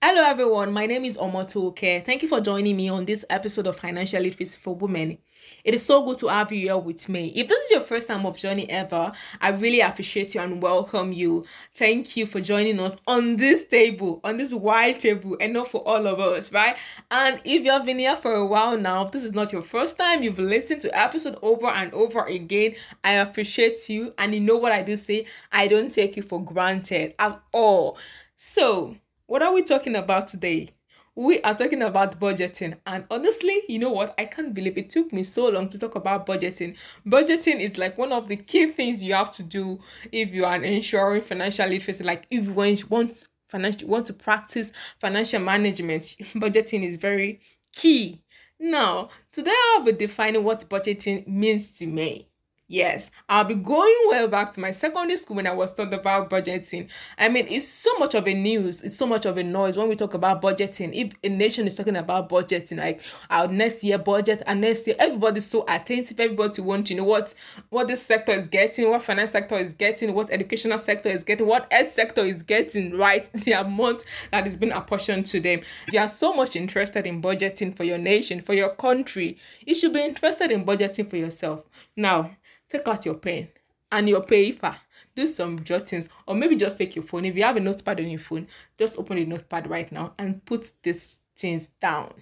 Hello everyone, my name is Omoto Oke. Thank you for joining me on this episode of Financial Literacy for Women. It is so good to have you here with me. If this is your first time of joining ever, I really appreciate you and welcome you. Thank you for joining us on this table, on this wide table, and not for all of us, right? And if you have been here for a while now, if this is not your first time, you've listened to episode over and over again. I appreciate you, and you know what I do say, I don't take you for granted at all. So, what are we talking about today? We are talking about budgeting, and honestly, you know what? I can't believe it took me so long to talk about budgeting. Budgeting is like one of the key things you have to do if you are ensuring financial literacy. Like if you want financial want to practice financial management, budgeting is very key. Now, today I'll be defining what budgeting means to me. Yes, I'll be going well back to my secondary school when I was taught about budgeting. I mean, it's so much of a news, it's so much of a noise when we talk about budgeting. If a nation is talking about budgeting, like our next year budget and next year, everybody's so attentive. Everybody wants to know what what this sector is getting, what finance sector is getting, what educational sector is getting, what health sector is getting, right? The amount that is being apportioned to them. They are so much interested in budgeting for your nation, for your country, you should be interested in budgeting for yourself. Now, take out your pen and your paper do some jottings or maybe just take your phone if you have a notepad on your phone just open the notepad right now and put these things down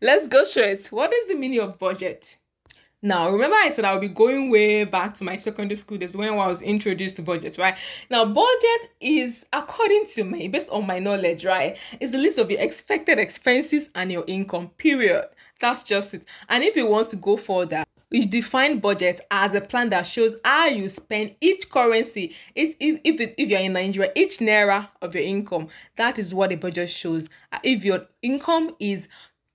let's go straight what is the meaning of budget now, remember I said I'll be going way back to my secondary school days when I was introduced to budget, right? Now, budget is, according to me, based on my knowledge, right, is a list of your expected expenses and your income, period. That's just it. And if you want to go further, you define budget as a plan that shows how you spend each currency if, if, if you're in nigeria each naira of your income. That is what a budget shows. If your income is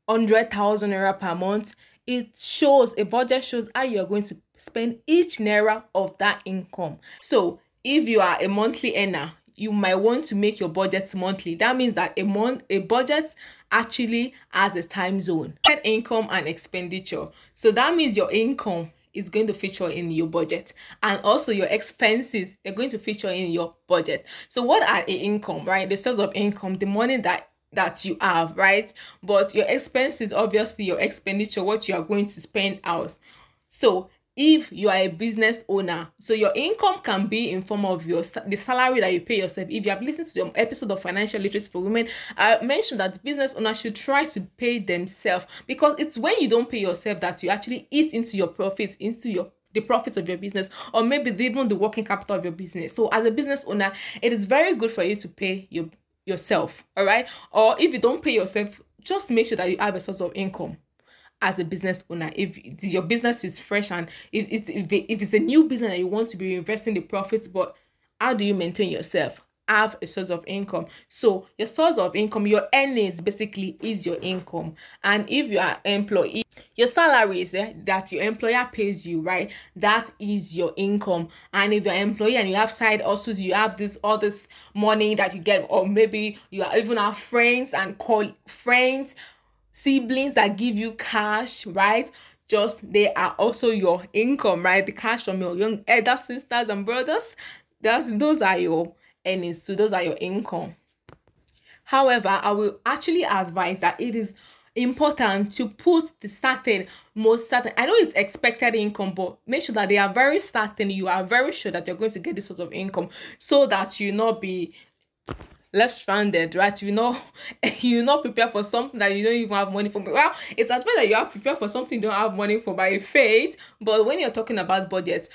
100000 naira per month it shows a budget shows how you're going to spend each naira of that income. So if you are a monthly earner you might want to make your budget monthly. That means that a month a budget actually has a time zone. Income and expenditure. So that means your income is going to feature in your budget and also your expenses are going to feature in your budget. So what are income, right? The source of income, the money that that you have, right? But your expenses, obviously your expenditure, what you are going to spend out. So if you are a business owner so your income can be in form of your the salary that you pay yourself. If you have listened to the episode of financial literacy for women i mentioned that business owners should try to pay themselves because it's when you don't pay yourself that you actually eat into your profits into your the profits of your business or maybe even the working capital of your business. So as a business owner it is very good for you to pay your yourself all right or if you don't pay yourself just make sure that you have a source of income as a business owner if your business is fresh and if, if, if it's a new business and you want to be investing the profits but how do you maintain yourself? Have a source of income. So your source of income your earnings basically is your income. And if you are employee your salary is eh, that your employer pays you right? That is your income. And if you're an employee and you have side hustles you have this all this money that you get or maybe you are even have friends and call friends siblings that give you cash, right? Just they are also your income, right? The cash from your young elder sisters and brothers. That's those are your earnings, so those are your income. However, I will actually advise that it is important to put the certain most certain i know it's expected income but make sure that they are very certain you are very sure that you're going to get this sort of income so that you not be left stranded, right? You know, you not prepare for something that you don't even have money for. Well, it's advised that you are prepared for something you don't have money for by faith, but when you're talking about budget,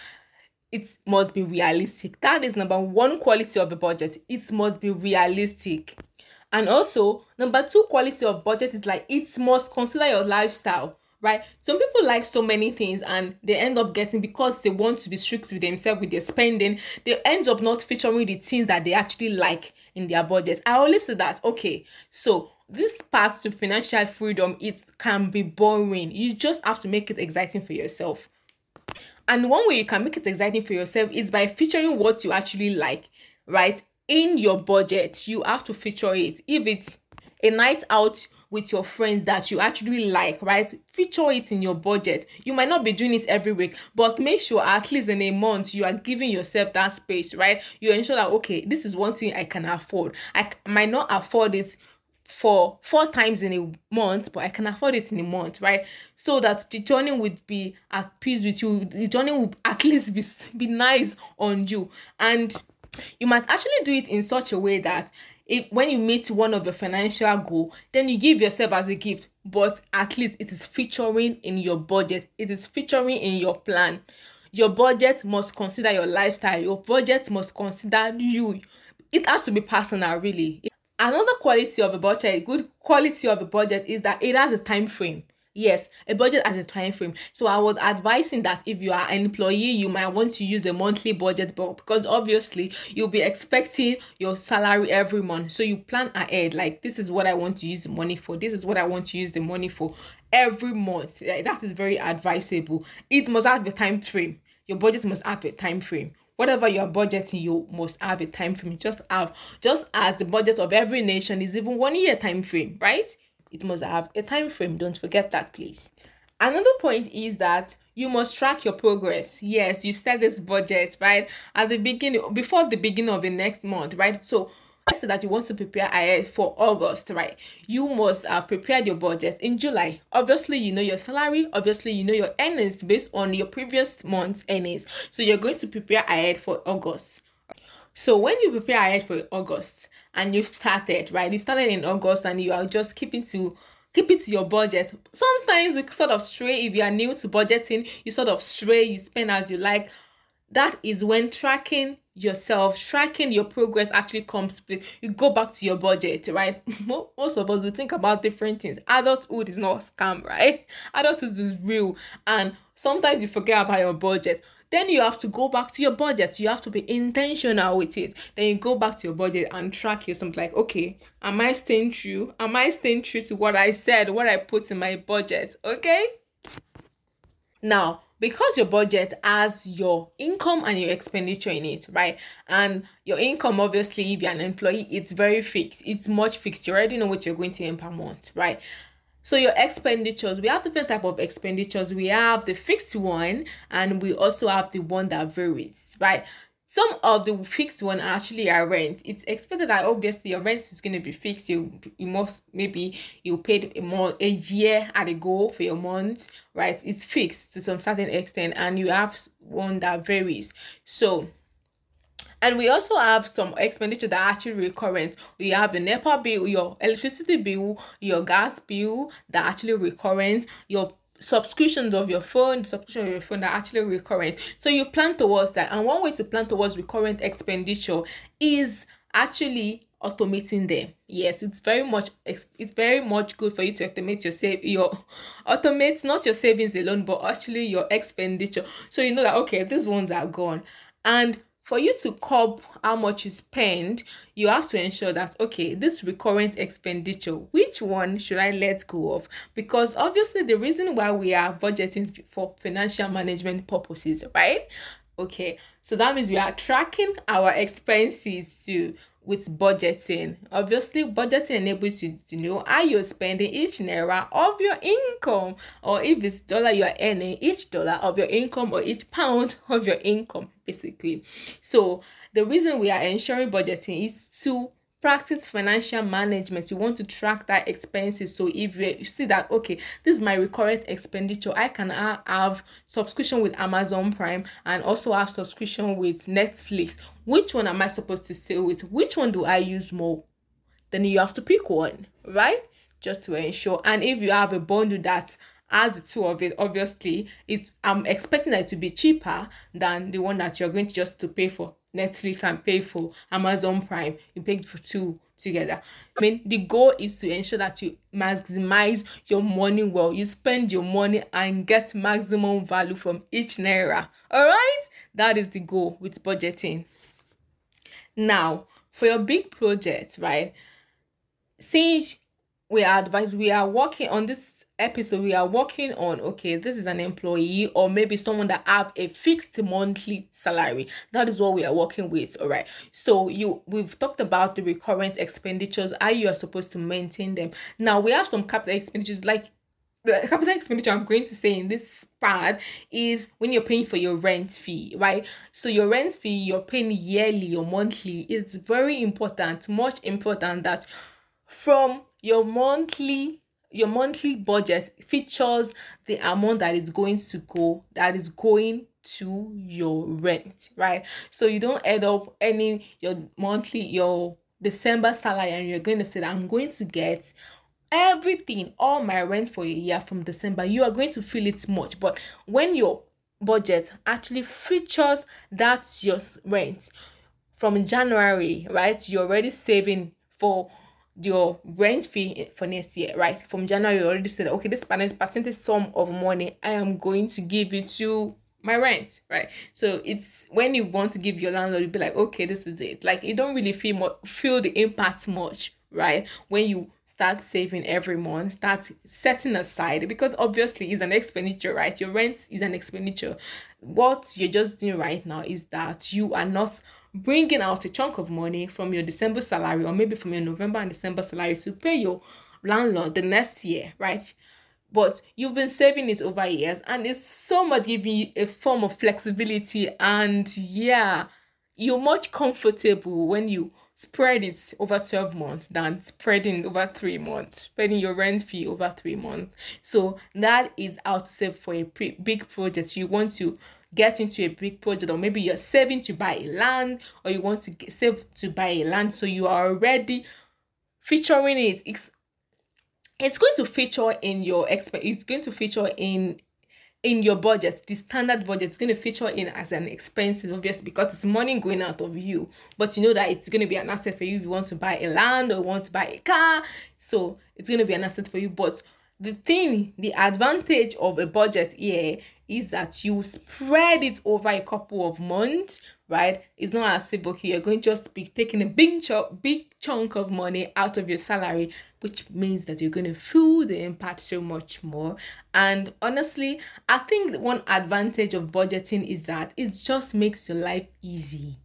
it must be realistic. That is number one quality of the budget. It must be realistic. And also, number two quality of budget is like it must consider your lifestyle right? Some people like so many things and they end up getting because they want to be strict with themselves with their spending, they end up not featuring the things that they actually like in their budget. I always say that, okay, so this path to financial freedom it can be boring. You just have to make it exciting for yourself. And one way you can make it exciting for yourself is by featuring what you actually like, right? In your budget, you have to feature it. If it's a night out with your friends that you actually like, right? Feature it in your budget. You might not be doing it every week, but make sure at least in a month you are giving yourself that space, right? You ensure that okay, this is one thing I can afford. I might not afford it for four times in a month, but I can afford it in a month, right? So that the journey would be at peace with you. The journey would at least be, be nice on you. And you might actually do it in such a way that if when you meet one of your financial goal, then you give yourself as a gift, but at least it is featuring in your budget, it is featuring in your plan. Your budget must consider your lifestyle, your budget must consider you. It has to be personal, really another quality of a budget good quality of a budget is that it has a time frame yes a budget as a time frame so i was advising that if you are an employee you might want to use a monthly budget but because obviously you'll be expecting your salary every month. So you plan ahead like this is what i want to use the money for this is what i want to use the money for every month. That is very advisable. It must have a time frame your budget must have a time frame whatever you are budgeting you must have a time frame just have just as the budget of every nation is even one year time frame right it must have a time frame don't forget that please another point is that you must track your progress yes you've set this budget right at the beginning before the beginning of the next month right so said that you want to prepare ahead for August, right? You must have prepared your budget in July. Obviously, you know your salary. Obviously, you know your earnings based on your previous month's earnings. So you're going to prepare ahead for August. So when you prepare ahead for August and you've started, right? You've started in August and you are just keeping to keep it to your budget. Sometimes we sort of stray if you are new to budgeting, you sort of stray, you spend as you like. That is when tracking yourself tracking your progress actually comes you go back to your budget right most of us we think about different things adulthood is not a scam right adulthood is real and sometimes you forget about your budget then you have to go back to your budget you have to be intentional with it then you go back to your budget and track yourself like okay am i staying true am i staying true to what i said what i put in my budget okay now because your budget has your income and your expenditure in it, right? And your income, obviously, if you're an employee, it's very fixed. It's much fixed. You already know what you're going to earn per month, right? So your expenditures, we have different type of expenditures. We have the fixed one, and we also have the one that varies, right? some of the fixed one actually are rent. It's expected that obviously your rent is going to be fixed. You you must maybe you paid a more a year at a go for your month, right? It's fixed to some certain extent, and you have one that varies. So and we also have some expenditure that are actually recurrent. We have a NEPA bill, your electricity bill, your gas bill that actually recurrent, your subscriptions of your phone, subscription of your phone are actually recurrent. So you plan towards that. And one way to plan towards recurrent expenditure is actually automating them. Yes, it's very much it's very much good for you to automate your save your automate not your savings alone, but actually your expenditure. So you know that okay, these ones are gone. And for you to curb how much you spend, you have to ensure that okay, this recurrent expenditure, which one should I let go of? Because obviously, the reason why we are budgeting for financial management purposes, right? Okay, so that means we are tracking our expenses to with budgeting. Obviously, budgeting enables you to know how you're spending each naira of your income, or if it's dollar you are earning, each dollar of your income or each pound of your income, basically. So, the reason we are ensuring budgeting is to practice financial management. You want to track that expenses. So if you see that okay this is my recurrent expenditure. I can have subscription with amazon prime and also have subscription with netflix. Which one am i supposed to stay with? Which one do i use more? Then you have to pick one right? Just to ensure. And if you have a bundle that has the two of it obviously it i'm expecting that it to be cheaper than the one that you're going to just to pay for Netflix and pay for Amazon Prime. You pay for two together. I mean, the goal is to ensure that you maximize your money well. You spend your money and get maximum value from each naira. All right, that is the goal with budgeting. Now, for your big project, right? Since we are advised, we are working on this episode we are working on okay this is an employee or maybe someone that have a fixed monthly salary that is what we are working with all right so you we've talked about the recurrent expenditures how you are supposed to maintain them now we have some capital expenditures like capital expenditure I'm going to say in this part is when you're paying for your rent fee, right? So your rent fee you're paying yearly or monthly. It's very important, much important that from your monthly your monthly budget features the amount that is going to go that is going to your rent right? So you don't add up any your monthly your december salary and you're going to say that i'm going to get everything all my rent for a year from december. You are going to feel it much but when your budget actually features that's your rent from january right you're already saving for your rent fee for next year, right? From January, you already said, okay, this percentage sum of money I am going to give you to my rent, right? So it's when you want to give your landlord, you be like, okay, this is it. Like you don't really feel more, feel the impact much, right? When you start saving every month, start setting aside because obviously it's an expenditure, right? Your rent is an expenditure. What you're just doing right now is that you are not bringing out a chunk of money from your December salary or maybe from your November and December salary to pay your landlord the next year, right? But you've been saving it over years and it's so much giving you a form of flexibility and yeah, you're much comfortable when you spread it over 12 months than spreading over three months, spreading your rent fee over three months. So that is how to save for a pre- big project. You want to get into a big project or maybe you're saving to buy a land or you want to get, save to buy a land so you are already featuring it. It's it's going to feature in your expert it's going to feature in in your budget the standard budget. Is going to feature in as an expense obviously because it's money going out of you. But you know that it's going to be an asset for you if you want to buy a land or want to buy a car. So it's going to be an asset for you but the thing the advantage of a budget here is that you spread it over a couple of months right? It's not as if okay you're going to just be taking a big chunk big chunk of money out of your salary which means that you're going to feel the impact so much more. And honestly i think one advantage of budgeting is that it just makes your life easy.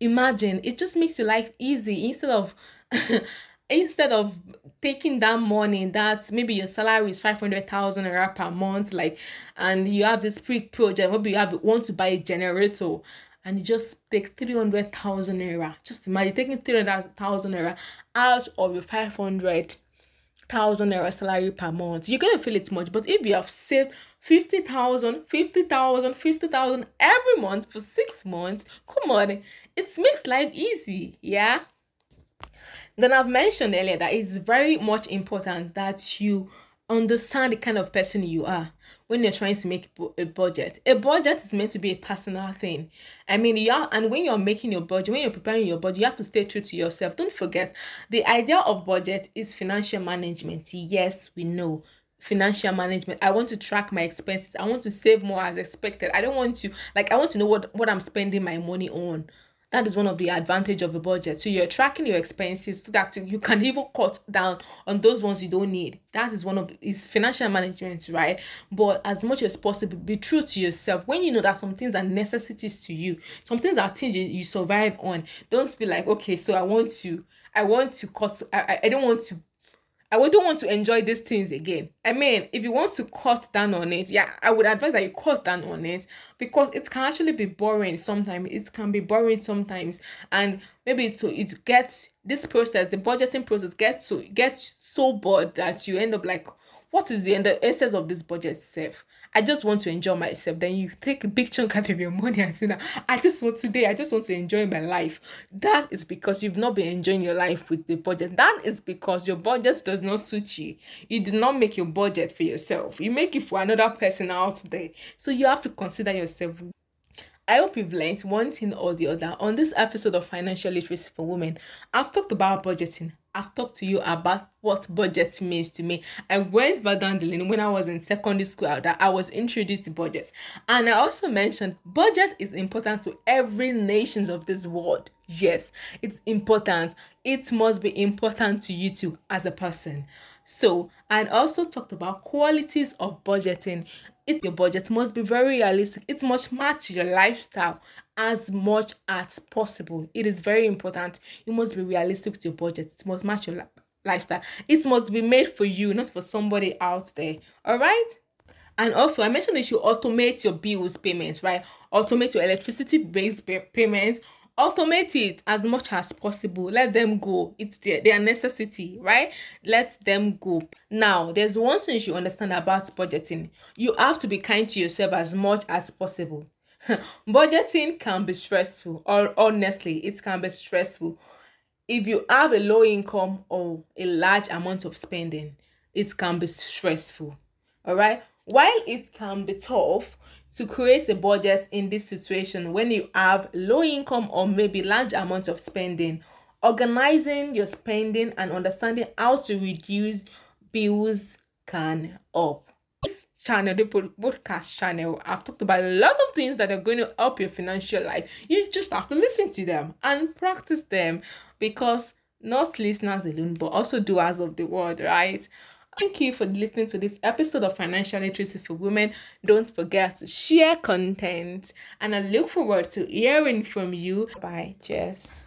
Imagine it just makes your life easy. Instead of instead of taking that money that maybe your salary is 500,000 naira per month like and you have this big project maybe you have want to buy a generator and you just take 300,000 naira just imagine taking 300,000 naira out of your 500,000 naira salary per month. You're going to feel it much but if you have saved 50,000 50,000 50,000 every month for 6 months come on it makes life easy yeah then I've mentioned earlier that it's very much important that you understand the kind of person you are when you're trying to make a budget. A budget is meant to be a personal thing. I mean, you are, and when you're making your budget, when you're preparing your budget, you have to stay true to yourself. Don't forget, the idea of budget is financial management. Yes, we know financial management i want to track my expenses i want to save more as expected i don't want to like i want to know what what i'm spending my money on that is one of the advantage of a budget. So you're tracking your expenses so that you can even cut down on those ones you don't need. That is one of is financial management right? But as much as possible be true to yourself. When you know that some things are necessities to you some things are things you, you survive on don't be like okay so i want to i want to cut I, I don't want to I wouldn't want to enjoy these things again. I mean, if you want to cut down on it, yeah, I would advise that you cut down on it because it can actually be boring sometimes. It can be boring sometimes, and maybe so it gets this process, the budgeting process gets so gets so bored that you end up like, what is the end the essence of this budget itself? I just want to enjoy myself. Then you take a big chunk out of your money and say, that I just want today, I just want to enjoy my life. That is because you've not been enjoying your life with the budget. That is because your budget does not suit you. You did not make your budget for yourself, you make it for another person out there. So you have to consider yourself I hope you've learned one thing or the other on this episode of Financial Literacy for Women. I've talked about budgeting. I've talked to you about what budget means to me. I went back down the lane when I was in secondary school that I was introduced to budget. And I also mentioned budget is important to every nations of this world. Yes, it's important. It must be important to you too as a person. So, and also talked about qualities of budgeting. It, your budget must be very realistic. It must match your lifestyle as much as possible. It is very important. You must be realistic with your budget. It must match your li- lifestyle. It must be made for you, not for somebody out there. All right? And also, I mentioned you automate your bills payments, right? Automate your electricity based payments, automate it as much as possible let them go it's their, their necessity right let them go now there's one thing you should understand about budgeting you have to be kind to yourself as much as possible budgeting can be stressful or honestly it can be stressful. If you have a low income or a large amount of spending it can be stressful all right while it can be tough to create a budget in this situation when you have low income or maybe large amount of spending organizing your spending and understanding how to reduce bills can help channel the podcast channel i've talked about a lot of things that are going to help your financial life you just have to listen to them and practice them because not listeners alone but also doers of the word right Thank you for listening to this episode of Financial Literacy for Women. Don't forget to share content, and I look forward to hearing from you. Bye. Cheers.